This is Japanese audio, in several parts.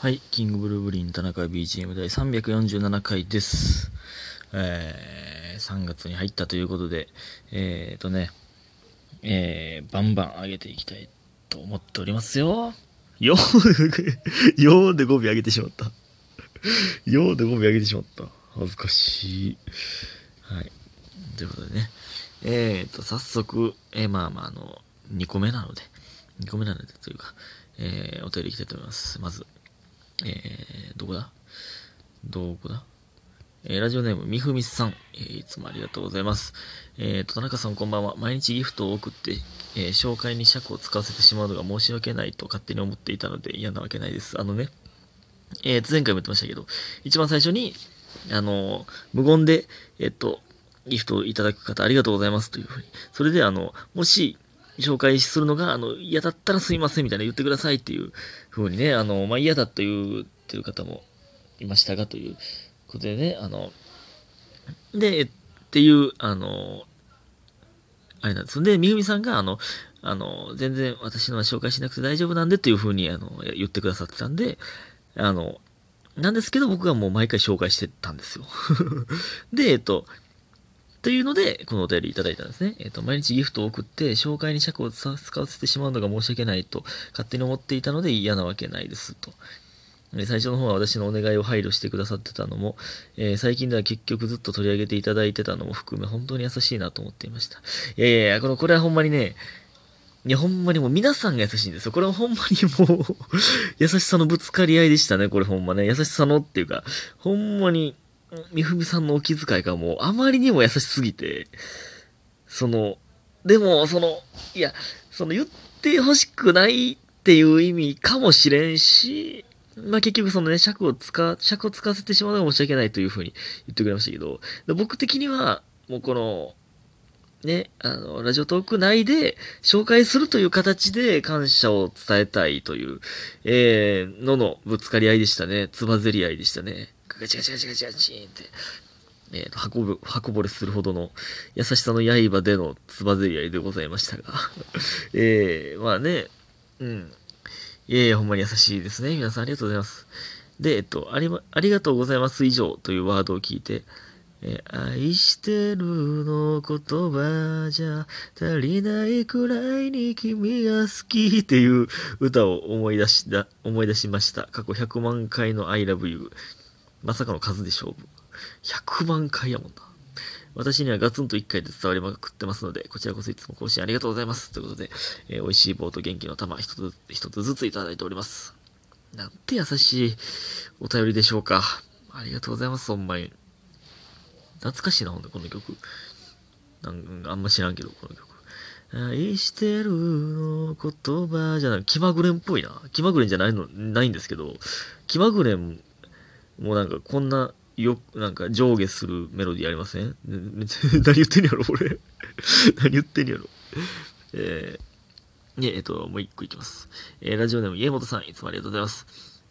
はい、キングブルーブリン田中 BGM 第347回です。えー、3月に入ったということで、えーとね、えー、バンバン上げていきたいと思っておりますよ。よー、よーで語尾上げてしまった。よーで語尾上げてしまった。恥ずかしい。はい。ということでね、えーと、早速、えー、まあまあ、あの、2個目なので、2個目なのでというか、えー、お便りいきたいと思います。まず、えー、どこだ？どこだ？えーラジオネーム、みふみさん、えーいつもありがとうございます。えーと、田中さんこんばんは。毎日ギフトを送って、えー紹介に尺を使わせてしまうのが申し訳ないと勝手に思っていたので嫌なわけないです。あのね、えー、前回も言ってましたけど、一番最初に、あの無言で、えっと、ギフトをいただく方ありがとうございますというふうに。それで、あの、もし、紹介するのが、あの、嫌だったらすいませんみたいな言ってくださいっていう風にね、あの、まあ、嫌だという、っていう方もいましたがということでね、あの、で、っていう、あの、あれなんです。で、みふみさんが、あの、あの、全然私のは紹介しなくて大丈夫なんでっていう風に、あの、言ってくださってたんで、あの、なんですけど僕がもう毎回紹介してたんですよ。で、えっと、というので、このお便りいただいたんですね。えっ、と、毎日ギフトを送って、紹介に尺を使わせてしまうのが申し訳ないと、勝手に思っていたので嫌なわけないです、と。最初の方は私のお願いを配慮してくださってたのも、えー最近では結局ずっと取り上げていただいてたのも含め、本当に優しいなと思っていました。いやいやいや、この、これはほんまにね、いや、ほんまにもう皆さんが優しいんですよ。これはほんまにもう、優しさのぶつかり合いでしたね。これほんまね。優しさのっていうか、ほんまに、みふみさんのお気遣いがもうあまりにも優しすぎて、その、でも、その、いや、その言ってほしくないっていう意味かもしれんし、まあ結局そのね、尺を使、尺を使わせてしまうのが申し訳ないというふうに言ってくれましたけど、僕的には、もうこの、ね、あの、ラジオトーク内で紹介するという形で感謝を伝えたいという、えー、ののぶつかり合いでしたね。つばぜり合いでしたね。ガチガチガチガチガチって、えーと、箱ぼ、箱ぼれするほどの優しさの刃でのつばぜり合いでございましたが。えー、まあね、うん。いやいや、ほんまに優しいですね。皆さんありがとうございます。で、えっと、あり、ありがとうございます以上というワードを聞いて、えー愛してるの言葉じゃ足りないくらいに君が好きっていう歌を思い出した、思い出しました。過去100万回の I love you。まさかの数で勝負。100万回やもんな。私にはガツンと1回で伝わりまくってますので、こちらこそいつも更新ありがとうございます。ということで、えー美味しい棒と元気の玉一つ、一つずついただいております。なんて優しいお便りでしょうか。ありがとうございます、ほんまに。懐かしいな、ほんと、この曲。なんあんま知らんけど、この曲。愛してるの言葉じゃない、気まぐれんっぽいな。気まぐれんじゃないの、ないんですけど、気まぐれんもうなんかこんな、よ、なんか上下するメロディーありません？何言ってんやろ、俺。何言ってんやろ。えー、ね、えっと、もう一個いきます。えーラジオネーム、家本さん、いつもありがとうございます。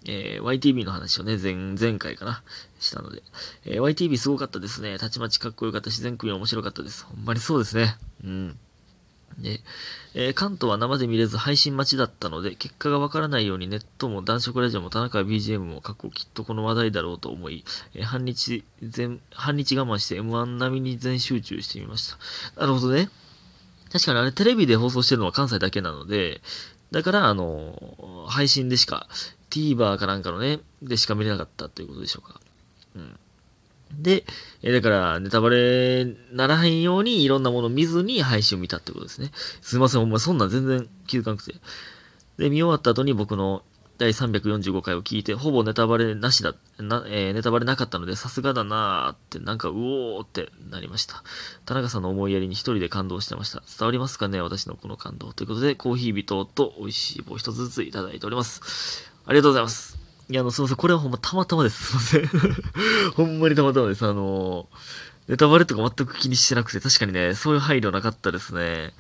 えー YTV の話をね、前、前回かな、したので。えー YTV すごかったですね。たちまちかっこよかったし、全組面白かったです。ほんまにそうですね。うん。で、えー関東は生で見れず配信待ちだったので、結果がわからないようにネットも男色ラジオも田中 BGM も過去きっとこの話題だろうと思い、えー半日全、半日我慢して M1 並みに全集中してみました。なるほどね。確かにあれテレビで放送してるのは関西だけなので、だからあの配信でしか、TVer かなんかのね、でしか見れなかったということでしょうか。うん。で、えだから、ネタバレならへんようにいろんなもの見ずに配信を見たってことですね。すいません、ほんまそんなん全然気づかなくて。で、見終わった後に僕の第345回を聞いて、ほぼネタバレなしだ、な、えーネタバレなかったので、さすがだなーって、なんか、うおーってなりました。田中さんの思いやりに一人で感動してました。伝わりますかね私のこの感動。ということで、コーヒー微糖と美味しい棒一つずついただいております。ありがとうございます。いや、あの、すいません。これはほんまたまたまです。すいません。ほんまにたまたまです。あの、ネタバレとか全く気にしてなくて、確かにね、そういう配慮なかったですね。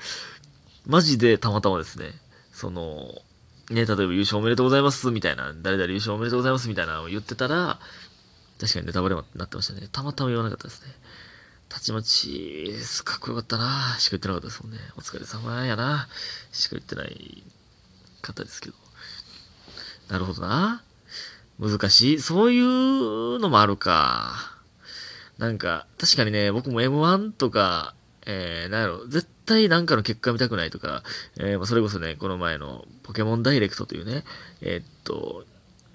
マジでたまたまですね。その、ね、例えば優勝おめでとうございますみたいな、誰々優勝おめでとうございますみたいなのを言ってたら、確かにネタバレになってましたね。たまたま言わなかったですね。たちまち、かっこよかったなしか言ってなかったですもんね。お疲れ様やなしか言ってない方ですけど。なるほどな。難しいそういうのもあるか。なんか、確かにね、僕も M1 とか、えー、なんやろ、絶対なんかの結果見たくないとか、えー、それこそね、この前のポケモンダイレクトというね、えー、っと、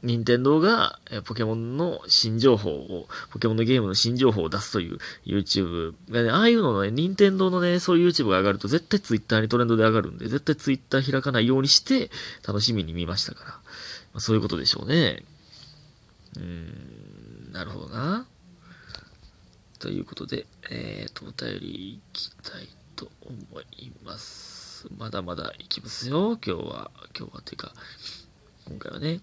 任天堂が、えポケモンの新情報を、ポケモンのゲームの新情報を出すという YouTube がね、ああいうののね、任天堂のね、そういう YouTube が上がると絶対 Twitter にトレンドで上がるんで、絶対 Twitter 開かないようにして楽しみに見ましたから。まあ、そういうことでしょうね。うーん、なるほどな。ということで、えーと、お便りいきたいと思います。まだまだいきますよ、今日は。今日は、ていうか、今回はね。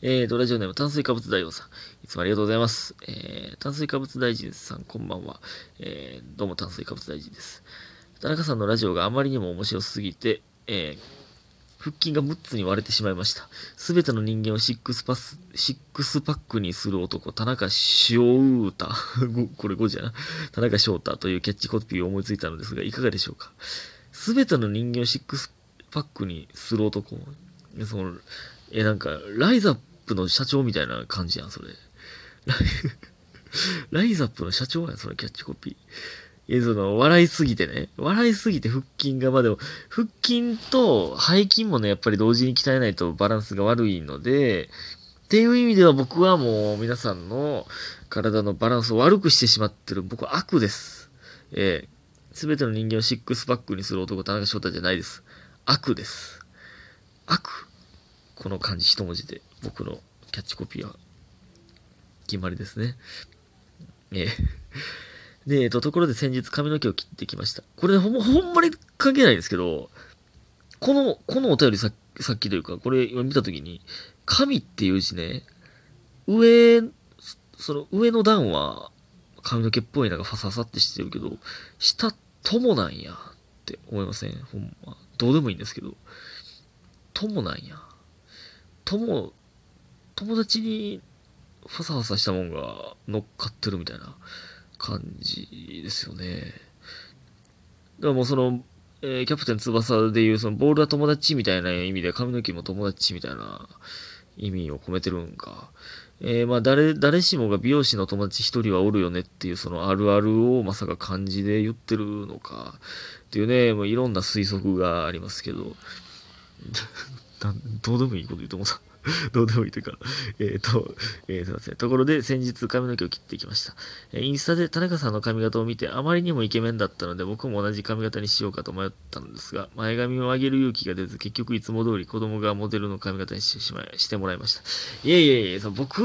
えーと、ラジオネーム炭水化物大王さん。いつもありがとうございます。えー、炭水化物大臣さん、こんばんは。えー、どうも炭水化物大臣です。田中さんのラジオがあまりにも面白すぎて、えー、腹筋が6つに割れてしまいました。すべての人間をシックスパス、シックスパックにする男、田中翔太。これ5じゃな。田中翔太というキャッチコピーを思いついたのですが、いかがでしょうか。すべての人間をシックスパックにする男。その、え、なんか、ライザップの社長みたいな感じやん、それ。ライザップの社長やん、そのキャッチコピー。え、その、笑いすぎてね。笑いすぎて腹筋が、まあでも、腹筋と背筋もね、やっぱり同時に鍛えないとバランスが悪いので、っていう意味では僕はもう皆さんの体のバランスを悪くしてしまってる。僕は悪です。えす、べての人間をシックスパックにする男、田中翔太じゃないです。悪です。悪。この漢字一文字で僕のキャッチコピーは決まりですね。ええで、えっと、ところで先日髪の毛を切ってきました。これほん、ほんまに関係ないんですけど、この、このお便りささっきというか、これ今見たときに、神っていう字ね、上、その上の段は髪の毛っぽいなんかファサファってしてるけど、下、友なんやって思いません？ほんま。どうでもいいんですけど、友なんや。友、友達にファサファサしたもんが乗っかってるみたいな。感じですよね。だからもうその、えー、キャプテン翼でいうそのボールは友達みたいな意味で髪の毛も友達みたいな意味を込めてるんか。えー、まあ誰、誰しもが美容師の友達一人はおるよねっていうそのあるあるをまさか漢字で言ってるのかっていうね、もういろんな推測がありますけど、どうでもいいこと言うと思うさ。どうでもいいというか、えっ、ー、と、えー、すいません。ところで、先日髪の毛を切ってきました。え、インスタで田中さんの髪型を見て、あまりにもイケメンだったので、僕も同じ髪型にしようかと迷ったんですが、前髪を上げる勇気が出ず、結局いつも通り子供がモデルの髪型にしてしまい、してもらいました。いやいやいや、僕、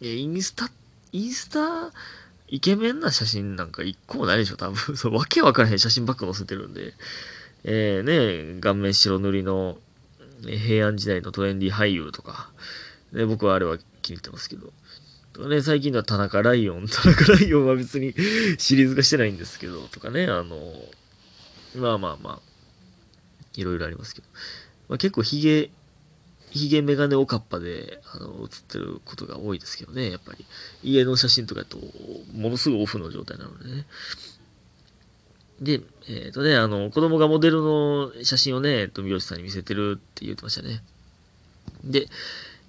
インスタ、インスタ、イケメンな写真なんか一個もないでしょ、多分。そう、わけわからへん写真ばっか載せてるんで。えー、ね、顔面白塗りの、平安時代のトレンディ俳優とか、ね、僕はあれは気に入ってますけど。ね、最近では田中ライオン。田中ライオンは別に シリーズ化してないんですけど、とかね、あの、まあまあまあ、いろいろありますけど。まあ、結構ヒゲ、ヒゲメガネおかっぱで、あの、写ってることが多いですけどね、やっぱり。家の写真とかだと、ものすごいオフの状態なのでね。で、えっ、ー、とね、あの、子供がモデルの写真をね、えっと、美容師さんに見せてるって言ってましたね。で、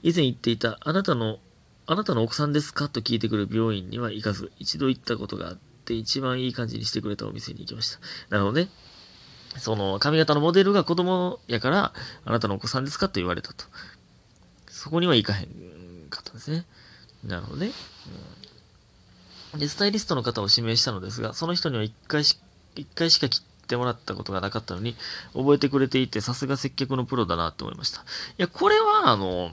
以前言っていた、あなたの、あなたの奥さんですかと聞いてくる美容院には行かず、一度行ったことがあって、一番いい感じにしてくれたお店に行きました。なるほどね。その、髪型のモデルが子供やから、あなたのお子さんですかと言われたと。そこには行かへんかったんですね。なるほどね。うん、で、スタイリストの方を指名したのですが、その人には一回し一回しか切ってもらったことがなかったのに、覚えてくれていて、さすが接客のプロだなって思いました。いや、これは、あの、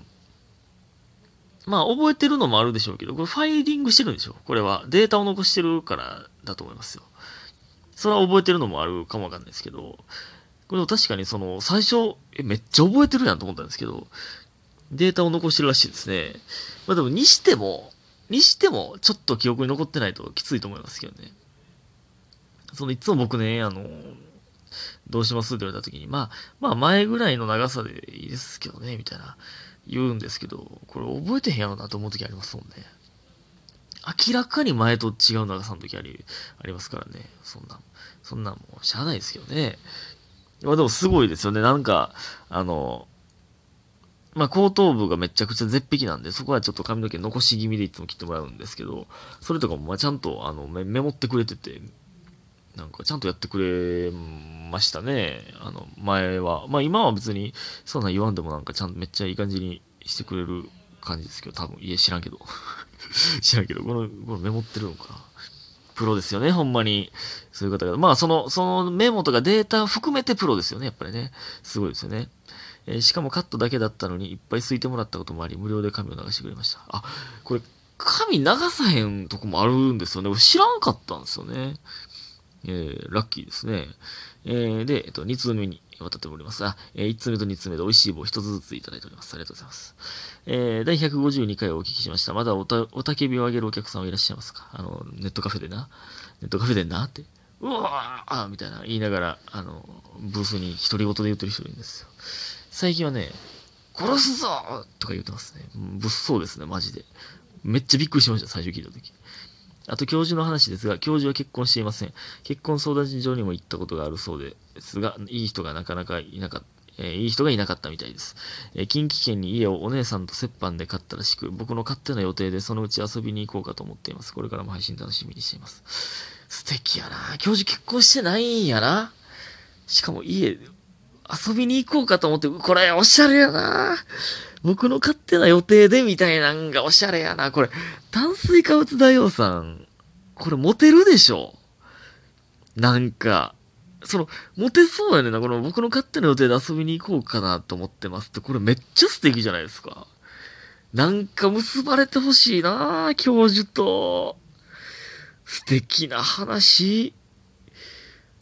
まあ、覚えてるのもあるでしょうけど、これファイリングしてるんでしょこれは。データを残してるからだと思いますよ。それは覚えてるのもあるかもわかんないですけど、これ確かにその、最初、え、めっちゃ覚えてるやんと思ったんですけど、データを残してるらしいですね。まあでも、にしても、にしても、ちょっと記憶に残ってないときついと思いますけどね。そのいつも僕ね、あの、どうしますって言われた時に、まあ、まあ前ぐらいの長さでいいですけどね、みたいな言うんですけど、これ覚えてへんやろなと思う時ありますもんね。明らかに前と違う長さの時あり、ありますからね。そんな、そんなんもうしゃあないですけどね。まあでもすごいですよね。なんか、あの、まあ、後頭部がめちゃくちゃ絶壁なんで、そこはちょっと髪の毛残し気味でいつも切ってもらうんですけど、それとかもまあちゃんとあのメモってくれてて、なんかちゃんとやってくれましたね。あの、前は。まあ今は別にそんな言わんでもなんかちゃんとめっちゃいい感じにしてくれる感じですけど、多分、いえ知らんけど。知らんけど、この、このメモってるのかな。プロですよね、ほんまに。そういう方が。まあその、そのメモとかデータ含めてプロですよね、やっぱりね。すごいですよね。えー、しかもカットだけだったのにいっぱいすいてもらったこともあり、無料で髪を流してくれました。あ、これ、髪流さへんとこもあるんですよね。知らんかったんですよね。えー、ラッキーですね。えー、で、えっと、2通目に渡っております。あ、えー、1通目と2通目で美味しい棒1つずついただいております。ありがとうございます。えー、第152回をお聞きしました。まだおた、おたけびをあげるお客さんはいらっしゃいますか？あの、ネットカフェでな。ネットカフェでなって。うわーみたいな言いながら、あの、ブースに独り言で言ってる人いるんですよ。最近はね、殺すぞとか言ってますね。物騒ですね、マジで。めっちゃびっくりしました、最初聞いた時。あと、教授の話ですが、教授は結婚していません。結婚相談所にも行ったことがあるそうですが、いい人がなかなかいなかった。えー、いい人がいなかったみたいです、えー、近畿圏に家をお姉さんと折半で買ったらしく、僕の勝手な予定でそのうち遊びに行こうかと思っています。これからも配信楽しみにしています。素敵やな教授結婚してないんやなしかも家、遊びに行こうかと思って、これ、おしゃれやな僕の勝手な予定でみたいなんがおしゃれやな。これ、炭水化物大王さん、これモテるでしょ？なんか、その、モテそうやねんな。この僕の勝手な予定で遊びに行こうかなと思ってますって、これめっちゃ素敵じゃないですか。なんか結ばれてほしいな教授と。素敵な話。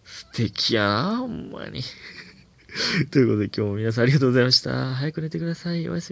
素敵やなほんまに。ということで今日も皆さんありがとうございました。早く寝てください。おやすみ